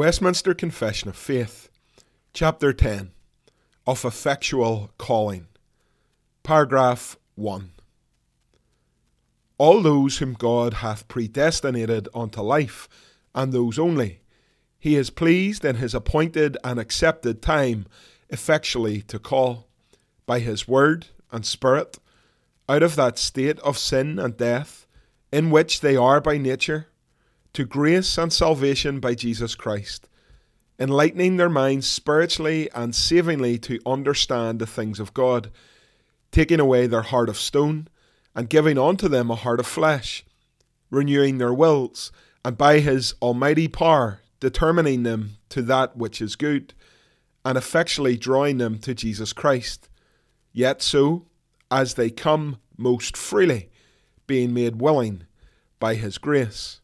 Westminster Confession of Faith, Chapter 10 of Effectual Calling, Paragraph 1. All those whom God hath predestinated unto life, and those only, he is pleased in his appointed and accepted time effectually to call, by his word and spirit, out of that state of sin and death in which they are by nature to grace and salvation by Jesus Christ, enlightening their minds spiritually and savingly to understand the things of God, taking away their heart of stone and giving unto them a heart of flesh, renewing their wills, and by his almighty power determining them to that which is good, and effectually drawing them to Jesus Christ. Yet so, as they come most freely, being made willing by his grace.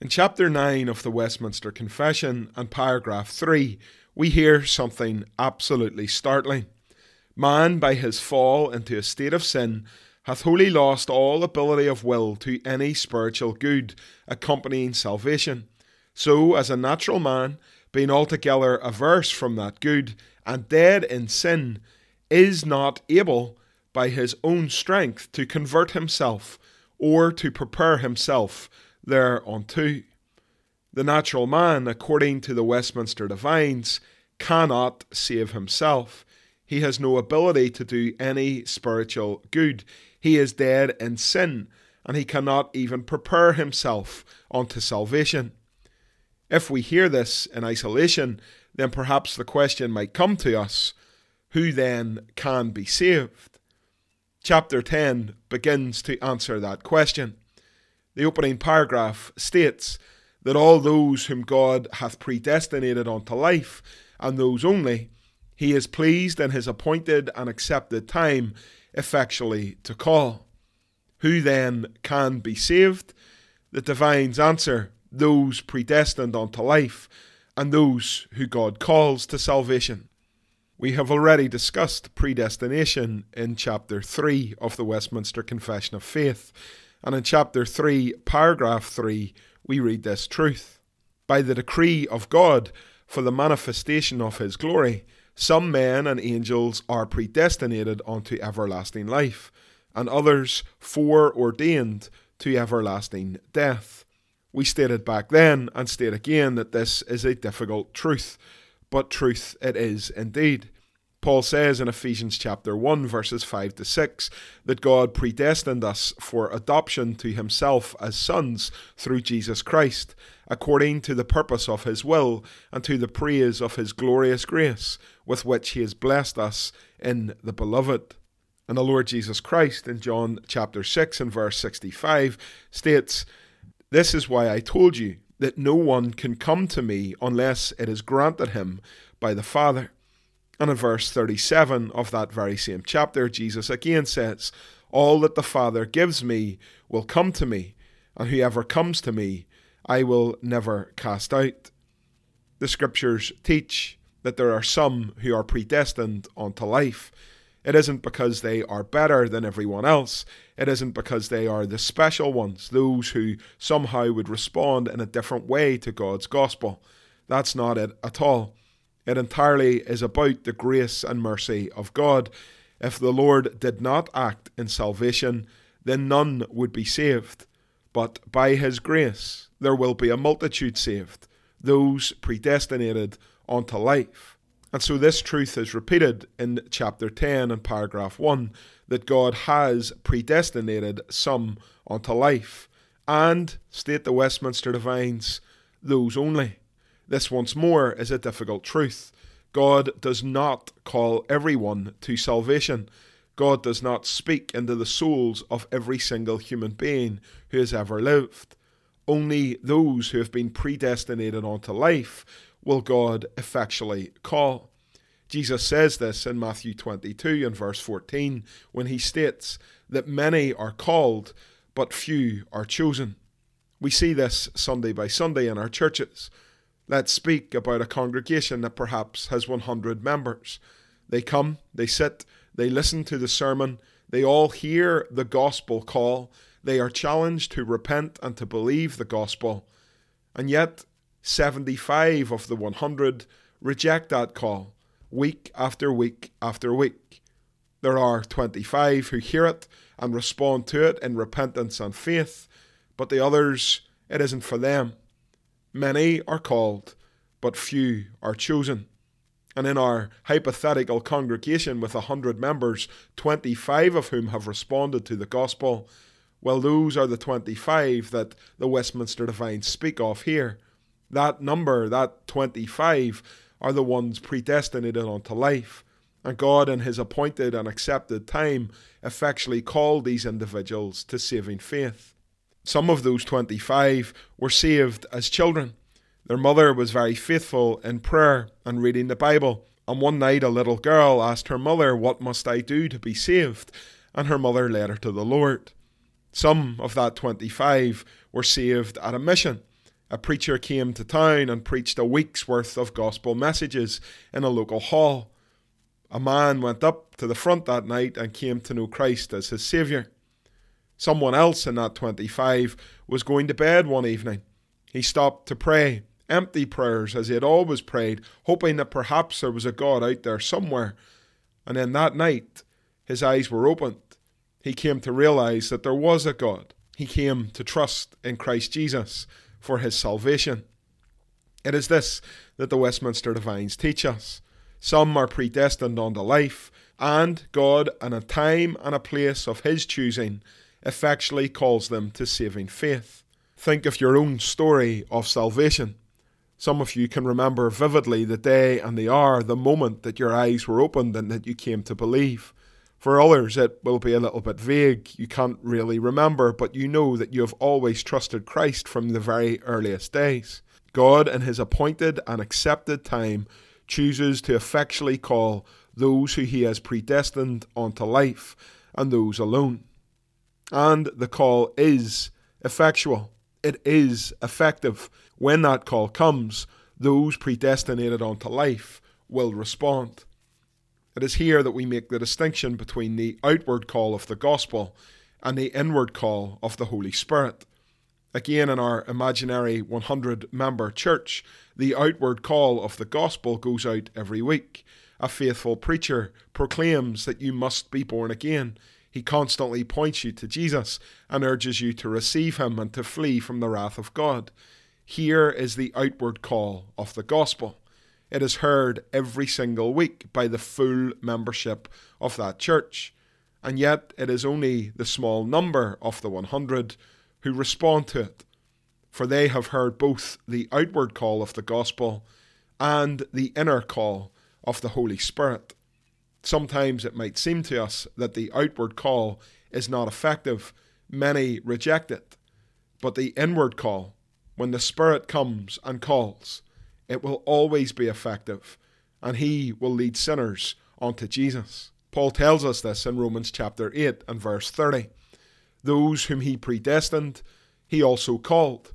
In chapter 9 of the Westminster Confession and paragraph 3, we hear something absolutely startling. Man, by his fall into a state of sin, hath wholly lost all ability of will to any spiritual good accompanying salvation. So, as a natural man, being altogether averse from that good, and dead in sin, is not able, by his own strength, to convert himself, or to prepare himself thereunto. The natural man, according to the Westminster Divines, cannot save himself. He has no ability to do any spiritual good. He is dead in sin, and he cannot even prepare himself unto salvation. If we hear this in isolation, then perhaps the question might come to us who then can be saved? Chapter 10 begins to answer that question. The opening paragraph states that all those whom God hath predestinated unto life, and those only, he is pleased in his appointed and accepted time effectually to call. Who then can be saved? The divines answer those predestined unto life, and those who God calls to salvation. We have already discussed predestination in chapter 3 of the Westminster Confession of Faith, and in chapter 3, paragraph 3, we read this truth By the decree of God, for the manifestation of his glory, some men and angels are predestinated unto everlasting life, and others foreordained to everlasting death. We stated back then and state again that this is a difficult truth, but truth it is indeed. Paul says in Ephesians chapter 1 verses 5 to 6 that God predestined us for adoption to himself as sons through Jesus Christ, according to the purpose of his will and to the praise of his glorious grace with which he has blessed us in the beloved. And the Lord Jesus Christ in John chapter 6 and verse 65 states, This is why I told you that no one can come to me unless it is granted him by the Father. And in verse 37 of that very same chapter, Jesus again says, All that the Father gives me will come to me, and whoever comes to me, I will never cast out. The scriptures teach that there are some who are predestined unto life. It isn't because they are better than everyone else. It isn't because they are the special ones, those who somehow would respond in a different way to God's gospel. That's not it at all. It entirely is about the grace and mercy of God. If the Lord did not act in salvation, then none would be saved. But by his grace, there will be a multitude saved, those predestinated unto life. And so this truth is repeated in chapter 10 and paragraph 1 that God has predestinated some unto life, and, state the Westminster Divines, those only. This once more is a difficult truth. God does not call everyone to salvation. God does not speak into the souls of every single human being who has ever lived. Only those who have been predestinated unto life will God effectually call. Jesus says this in Matthew 22 and verse 14 when he states that many are called, but few are chosen. We see this Sunday by Sunday in our churches. Let's speak about a congregation that perhaps has 100 members. They come, they sit, they listen to the sermon, they all hear the gospel call, they are challenged to repent and to believe the gospel. And yet, 75 of the 100 reject that call week after week after week. There are 25 who hear it and respond to it in repentance and faith, but the others, it isn't for them. Many are called, but few are chosen. And in our hypothetical congregation with a hundred members, 25 of whom have responded to the gospel, well, those are the 25 that the Westminster Divines speak of here. That number, that 25, are the ones predestinated unto life. And God, in His appointed and accepted time, effectually called these individuals to saving faith. Some of those 25 were saved as children. Their mother was very faithful in prayer and reading the Bible. And one night, a little girl asked her mother, What must I do to be saved? And her mother led her to the Lord. Some of that 25 were saved at a mission. A preacher came to town and preached a week's worth of gospel messages in a local hall. A man went up to the front that night and came to know Christ as his Saviour. Someone else in that 25 was going to bed one evening. He stopped to pray, empty prayers as he had always prayed, hoping that perhaps there was a God out there somewhere. And then that night, his eyes were opened he came to realize that there was a God. He came to trust in Christ Jesus for his salvation. It is this that the Westminster Divines teach us. Some are predestined unto life, and God, in a time and a place of his choosing, effectually calls them to saving faith. Think of your own story of salvation. Some of you can remember vividly the day and the hour, the moment that your eyes were opened and that you came to believe. For others, it will be a little bit vague. You can't really remember, but you know that you have always trusted Christ from the very earliest days. God, in His appointed and accepted time, chooses to effectually call those who He has predestined unto life, and those alone. And the call is effectual, it is effective. When that call comes, those predestinated unto life will respond. It is here that we make the distinction between the outward call of the gospel and the inward call of the Holy Spirit. Again, in our imaginary 100 member church, the outward call of the gospel goes out every week. A faithful preacher proclaims that you must be born again. He constantly points you to Jesus and urges you to receive him and to flee from the wrath of God. Here is the outward call of the gospel. It is heard every single week by the full membership of that church. And yet it is only the small number of the 100 who respond to it. For they have heard both the outward call of the gospel and the inner call of the Holy Spirit. Sometimes it might seem to us that the outward call is not effective. Many reject it. But the inward call, when the Spirit comes and calls, it will always be effective, and He will lead sinners unto Jesus. Paul tells us this in Romans chapter 8 and verse 30. Those whom He predestined, He also called,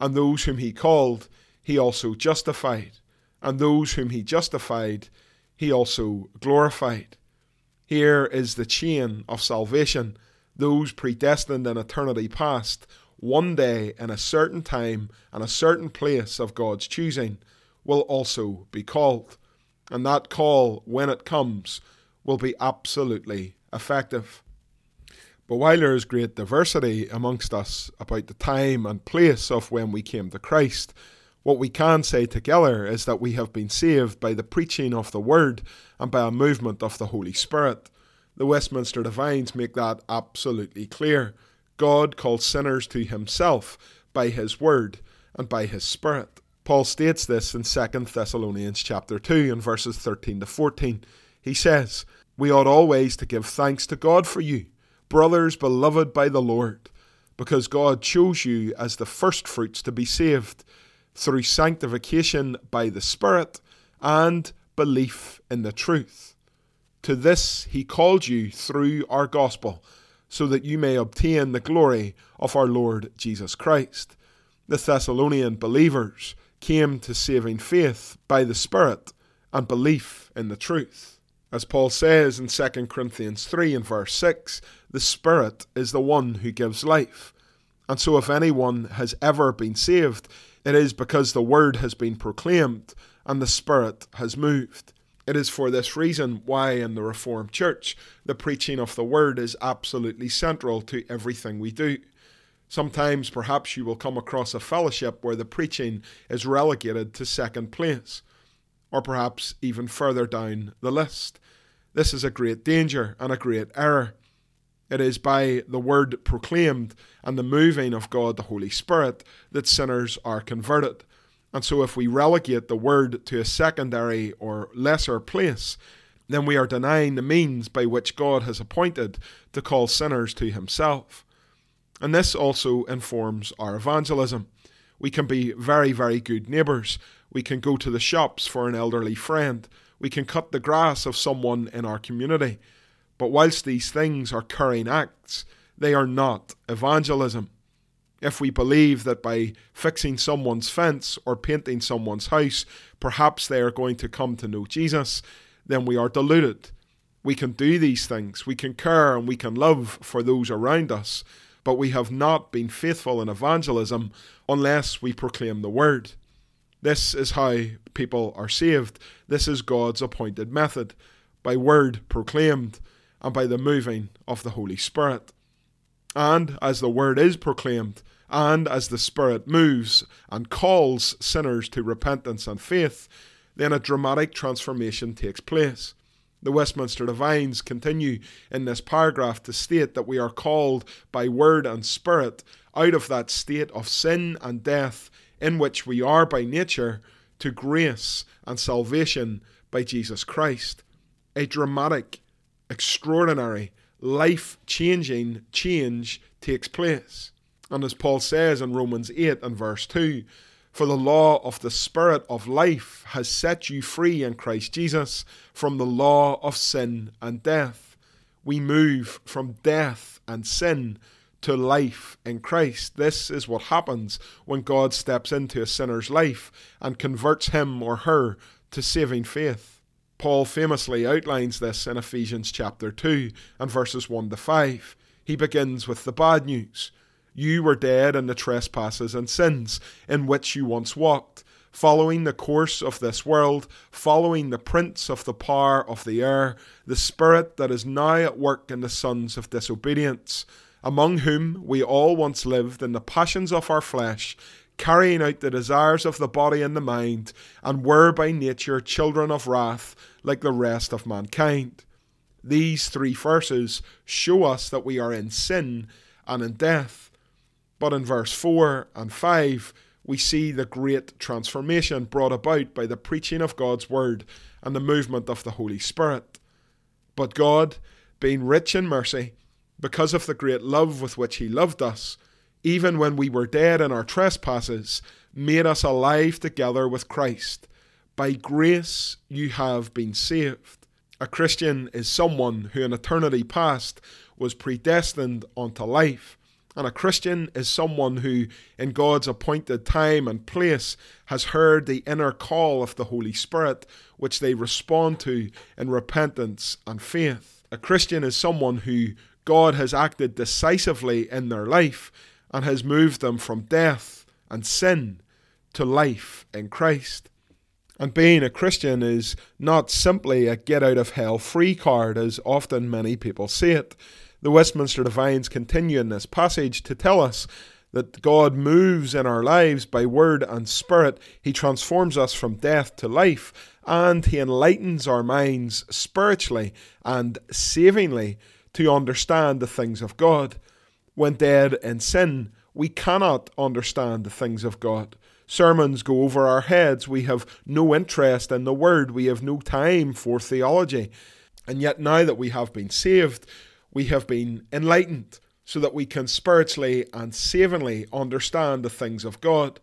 and those whom He called, He also justified, and those whom He justified, He also glorified. Here is the chain of salvation. Those predestined in eternity past one day in a certain time and a certain place of God's choosing will also be called. And that call, when it comes, will be absolutely effective. But while there is great diversity amongst us about the time and place of when we came to Christ, What we can say together is that we have been saved by the preaching of the Word and by a movement of the Holy Spirit. The Westminster Divines make that absolutely clear. God calls sinners to Himself by His Word and by His Spirit. Paul states this in 2 Thessalonians chapter 2 and verses 13 to 14. He says, We ought always to give thanks to God for you, brothers beloved by the Lord, because God chose you as the firstfruits to be saved through sanctification by the Spirit and belief in the truth. To this he called you through our gospel, so that you may obtain the glory of our Lord Jesus Christ. The Thessalonian believers came to saving faith by the Spirit and belief in the truth. As Paul says in 2 Corinthians 3 and verse 6, the Spirit is the one who gives life. And so, if anyone has ever been saved, it is because the word has been proclaimed and the Spirit has moved. It is for this reason why in the Reformed Church the preaching of the word is absolutely central to everything we do. Sometimes perhaps you will come across a fellowship where the preaching is relegated to second place, or perhaps even further down the list. This is a great danger and a great error. It is by the word proclaimed and the moving of God the Holy Spirit that sinners are converted. And so, if we relegate the word to a secondary or lesser place, then we are denying the means by which God has appointed to call sinners to Himself. And this also informs our evangelism. We can be very, very good neighbours. We can go to the shops for an elderly friend. We can cut the grass of someone in our community. But whilst these things are currying acts, they are not evangelism. If we believe that by fixing someone's fence or painting someone's house, perhaps they are going to come to know Jesus, then we are deluded. We can do these things, we can care and we can love for those around us, but we have not been faithful in evangelism unless we proclaim the word. This is how people are saved. This is God's appointed method by word proclaimed and by the moving of the Holy Spirit. And as the word is proclaimed, and as the Spirit moves and calls sinners to repentance and faith, then a dramatic transformation takes place. The Westminster Divines continue in this paragraph to state that we are called by word and spirit out of that state of sin and death in which we are by nature to grace and salvation by Jesus Christ. A dramatic extraordinary, life changing change takes place. And as Paul says in Romans 8 and verse 2, for the law of the Spirit of life has set you free in Christ Jesus from the law of sin and death. We move from death and sin to life in Christ. This is what happens when God steps into a sinner's life and converts him or her to saving faith. Paul famously outlines this in Ephesians chapter 2 and verses 1 to 5. He begins with the bad news. You were dead in the trespasses and sins in which you once walked, following the course of this world, following the prince of the power of the air, the spirit that is now at work in the sons of disobedience, among whom we all once lived in the passions of our flesh carrying out the desires of the body and the mind, and were by nature children of wrath like the rest of mankind. These three verses show us that we are in sin and in death. But in verse 4 and 5, we see the great transformation brought about by the preaching of God's word and the movement of the Holy Spirit. But God, being rich in mercy, because of the great love with which He loved us, even when we were dead in our trespasses, made us alive together with Christ. By grace you have been saved. A Christian is someone who in eternity past was predestined unto life. And a Christian is someone who, in God's appointed time and place, has heard the inner call of the Holy Spirit, which they respond to in repentance and faith. A Christian is someone who God has acted decisively in their life and has moved them from death and sin to life in Christ. And being a Christian is not simply a get out of hell free card, as often many people say it. The Westminster Divines continue in this passage to tell us that God moves in our lives by word and spirit. He transforms us from death to life, and He enlightens our minds spiritually and savingly to understand the things of God. When dead in sin, we cannot understand the things of God. Sermons go over our heads. We have no interest in the Word. We have no time for theology. And yet, now that we have been saved, we have been enlightened so that we can spiritually and savingly understand the things of God.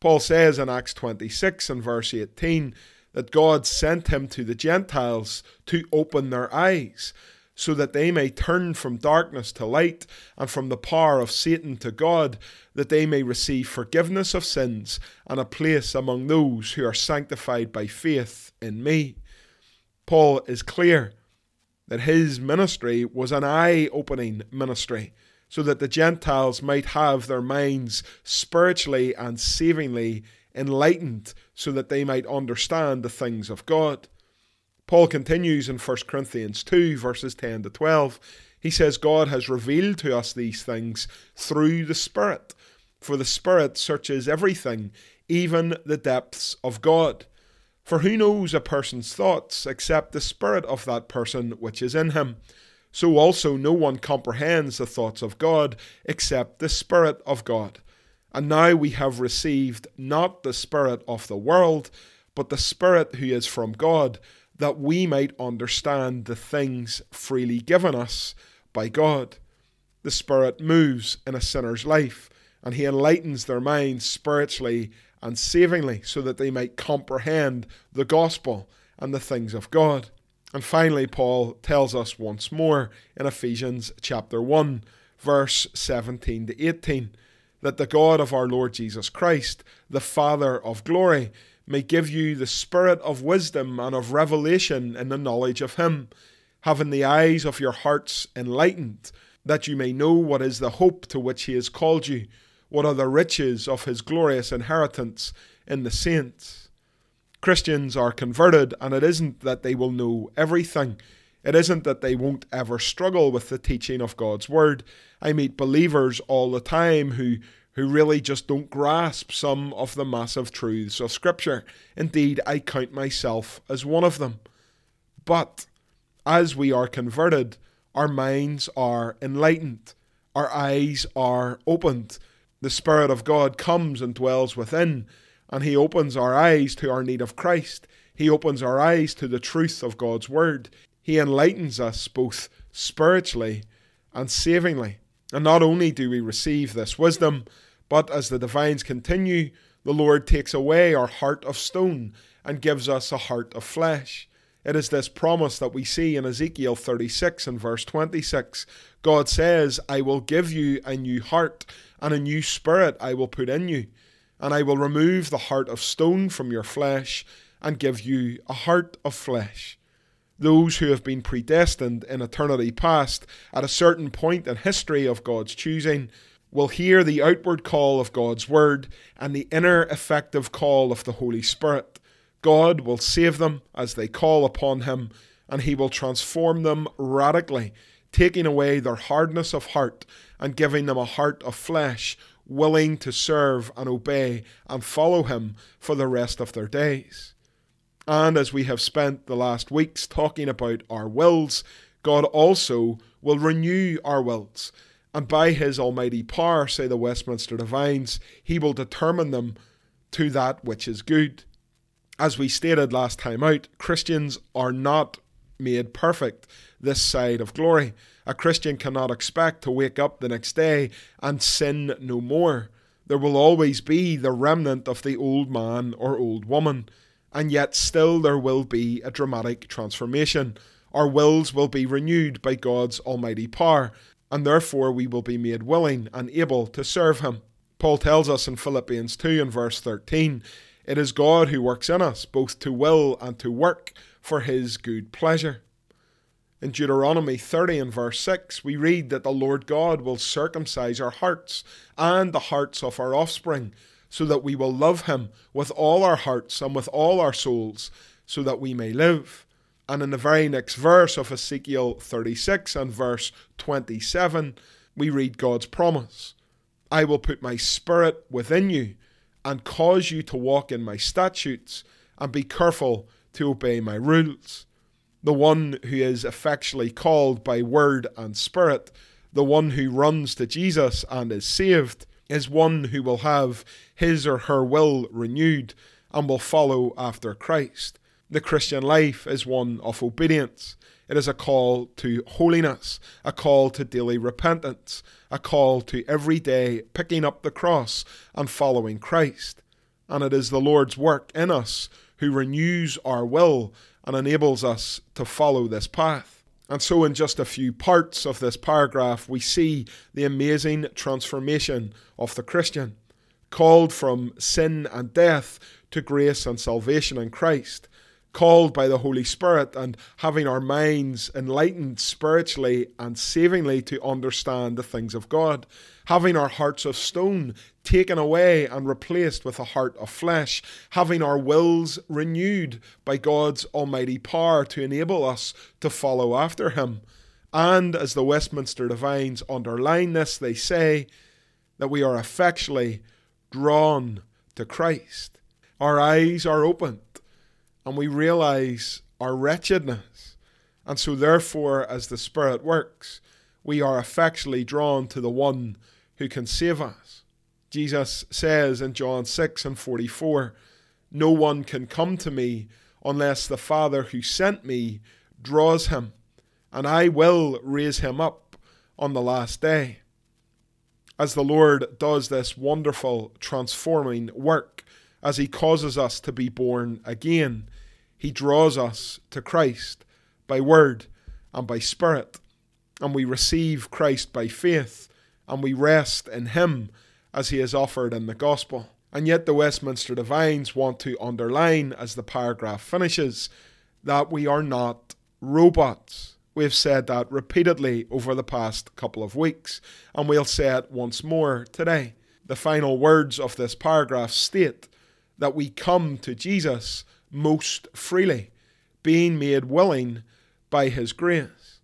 Paul says in Acts 26 and verse 18 that God sent him to the Gentiles to open their eyes so that they may turn from darkness to light and from the power of Satan to God, that they may receive forgiveness of sins and a place among those who are sanctified by faith in me. Paul is clear that his ministry was an eye opening ministry, so that the Gentiles might have their minds spiritually and savingly enlightened, so that they might understand the things of God. Paul continues in 1 Corinthians 2, verses 10 to 12. He says, God has revealed to us these things through the Spirit, for the Spirit searches everything, even the depths of God. For who knows a person's thoughts except the spirit of that person which is in him? So also no one comprehends the thoughts of God except the Spirit of God. And now we have received not the Spirit of the world, but the Spirit who is from God that we might understand the things freely given us by God. The Spirit moves in a sinner's life, and He enlightens their minds spiritually and savingly so that they might comprehend the gospel and the things of God. And finally, Paul tells us once more in Ephesians chapter 1, verse 17 to 18, that the God of our Lord Jesus Christ, the Father of glory, may give you the spirit of wisdom and of revelation in the knowledge of Him, having the eyes of your hearts enlightened, that you may know what is the hope to which He has called you, what are the riches of His glorious inheritance in the saints. Christians are converted, and it isn't that they will know everything. It isn't that they won't ever struggle with the teaching of God's Word. I meet believers all the time who who really just don't grasp some of the massive truths of Scripture. Indeed, I count myself as one of them. But as we are converted, our minds are enlightened, our eyes are opened. The Spirit of God comes and dwells within, and He opens our eyes to our need of Christ. He opens our eyes to the truth of God's Word. He enlightens us both spiritually and savingly. And not only do we receive this wisdom, but as the divines continue, the Lord takes away our heart of stone and gives us a heart of flesh. It is this promise that we see in Ezekiel 36 and verse 26. God says, I will give you a new heart, and a new spirit I will put in you, and I will remove the heart of stone from your flesh, and give you a heart of flesh. Those who have been predestined in eternity past, at a certain point in history of God's choosing, will hear the outward call of God's word and the inner effective call of the Holy Spirit. God will save them as they call upon Him, and He will transform them radically, taking away their hardness of heart and giving them a heart of flesh, willing to serve and obey and follow Him for the rest of their days. And as we have spent the last weeks talking about our wills, God also will renew our wills and by his almighty power, say the Westminster Divines, he will determine them to that which is good. As we stated last time out, Christians are not made perfect this side of glory. A Christian cannot expect to wake up the next day and sin no more. There will always be the remnant of the old man or old woman, and yet still there will be a dramatic transformation. Our wills will be renewed by God's almighty power, and therefore we will be made willing and able to serve him. Paul tells us in Philippians 2 and verse 13 it is God who works in us, both to will and to work for his good pleasure. In Deuteronomy 30 and verse 6, we read that the Lord God will circumcise our hearts and the hearts of our offspring, so that we will love him with all our hearts and with all our souls, so that we may live. And in the very next verse of Ezekiel 36 and verse 27, we read God's promise I will put my spirit within you and cause you to walk in my statutes and be careful to obey my rules. The one who is effectually called by word and spirit, the one who runs to Jesus and is saved, is one who will have his or her will renewed and will follow after Christ. The Christian life is one of obedience. It is a call to holiness, a call to daily repentance, a call to every day picking up the cross and following Christ. And it is the Lord's work in us who renews our will and enables us to follow this path. And so, in just a few parts of this paragraph, we see the amazing transformation of the Christian, called from sin and death to grace and salvation in Christ called by the Holy Spirit and having our minds enlightened spiritually and savingly to understand the things of God, having our hearts of stone taken away and replaced with a heart of flesh, having our wills renewed by God's almighty power to enable us to follow after Him. And as the Westminster Divines underline this, they say that we are effectually drawn to Christ. Our eyes are opened and we realize our wretchedness. And so, therefore, as the Spirit works, we are effectually drawn to the one who can save us. Jesus says in John 6 and 44 No one can come to me unless the Father who sent me draws him, and I will raise him up on the last day. As the Lord does this wonderful transforming work, as he causes us to be born again, he draws us to Christ by word and by spirit, and we receive Christ by faith, and we rest in him as he is offered in the gospel. And yet, the Westminster Divines want to underline as the paragraph finishes that we are not robots. We have said that repeatedly over the past couple of weeks, and we'll say it once more today. The final words of this paragraph state that we come to Jesus most freely, being made willing by his grace.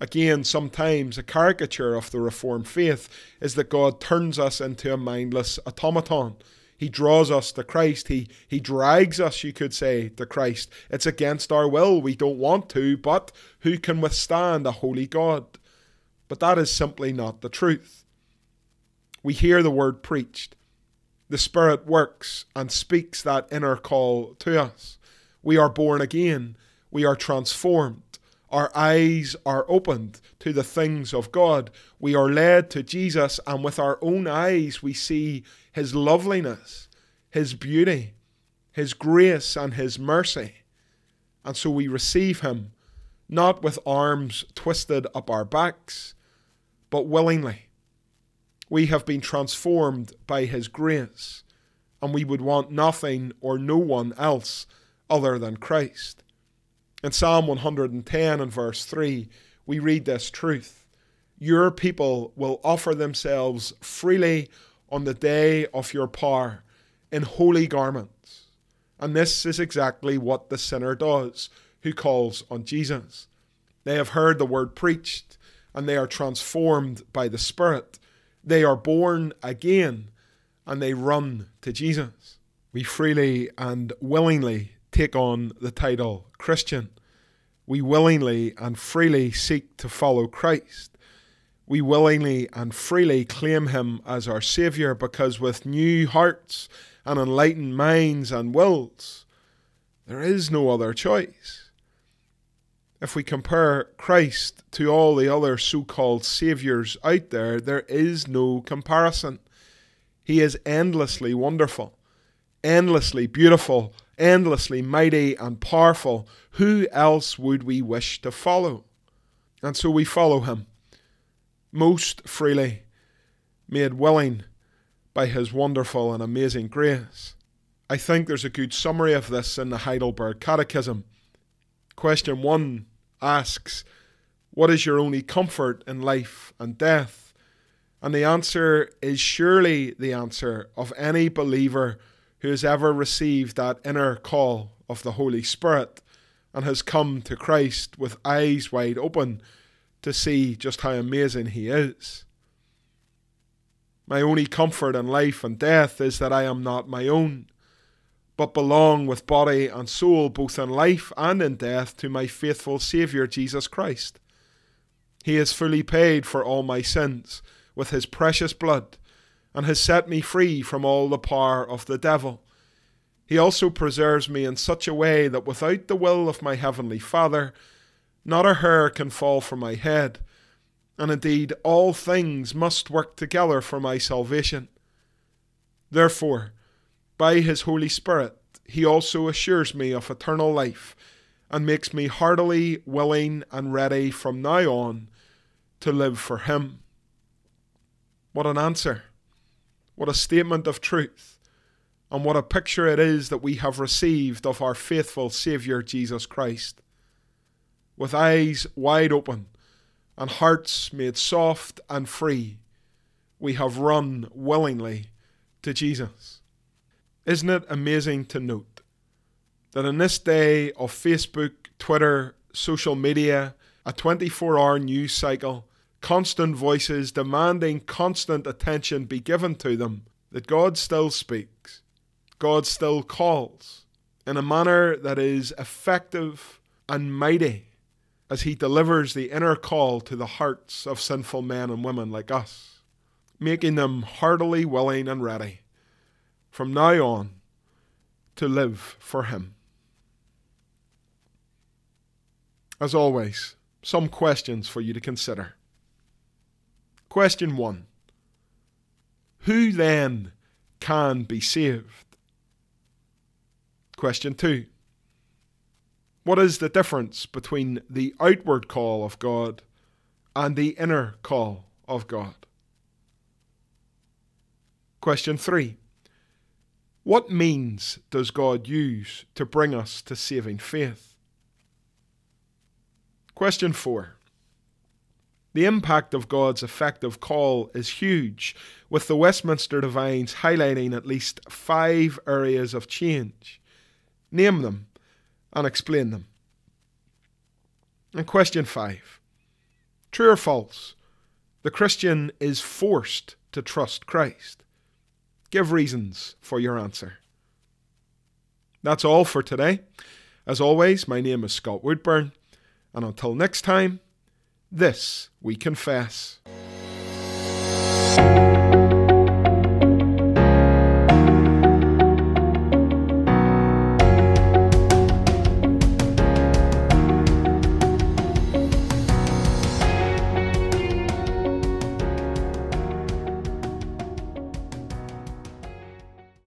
Again, sometimes a caricature of the Reformed faith is that God turns us into a mindless automaton. He draws us to Christ. He, he drags us, you could say, to Christ. It's against our will. We don't want to, but who can withstand a holy God? But that is simply not the truth. We hear the word preached the Spirit works and speaks that inner call to us. We are born again, we are transformed. Our eyes are opened to the things of God. We are led to Jesus, and with our own eyes, we see His loveliness, His beauty, His grace, and His mercy. And so we receive Him, not with arms twisted up our backs, but willingly we have been transformed by His grace, and we would want nothing or no one else other than Christ. In Psalm 110 and verse 3, we read this truth Your people will offer themselves freely on the day of your power in holy garments. And this is exactly what the sinner does who calls on Jesus. They have heard the word preached and they are transformed by the Spirit they are born again and they run to Jesus. We freely and willingly take on the title Christian. We willingly and freely seek to follow Christ. We willingly and freely claim Him as our Saviour because with new hearts and enlightened minds and wills, there is no other choice if we compare Christ to all the other so called saviors out there, there is no comparison. He is endlessly wonderful, endlessly beautiful, endlessly mighty and powerful. Who else would we wish to follow? And so we follow him most freely, made willing by his wonderful and amazing grace. I think there's a good summary of this in the Heidelberg Catechism. Question 1 asks, What is your only comfort in life and death? And the answer is surely the answer of any believer who has ever received that inner call of the Holy Spirit and has come to Christ with eyes wide open to see just how amazing He is. My only comfort in life and death is that I am not my own, but belong with body and soul, both in life and in death, to my faithful Saviour Jesus Christ. He has fully paid for all my sins with his precious blood, and has set me free from all the power of the devil. He also preserves me in such a way that without the will of my heavenly Father, not a hair can fall from my head, and indeed all things must work together for my salvation. Therefore, by his Holy Spirit, he also assures me of eternal life, and makes me heartily willing and ready from now on to live for him. What an answer! What a statement of truth! And what a picture it is that we have received of our faithful Saviour Jesus Christ. With eyes wide open and hearts made soft and free, we have run willingly to Jesus. Isn't it amazing to note that in this day of Facebook, Twitter, social media, a 24 hour news cycle, constant voices demanding constant attention be given to them, that God still speaks, God still calls in a manner that is effective and mighty as He delivers the inner call to the hearts of sinful men and women like us, making them heartily willing and ready from now on to live for Him. As always, some questions for you to consider. Question 1 Who then can be saved? Question 2 What is the difference between the outward call of God and the inner call of God? Question 3 What means does God use to bring us to saving faith? Question 4 the impact of God's effective call is huge, with the Westminster Divines highlighting at least five areas of change. Name them and explain them. And question five True or false? The Christian is forced to trust Christ. Give reasons for your answer. That's all for today. As always, my name is Scott Woodburn, and until next time, this we confess.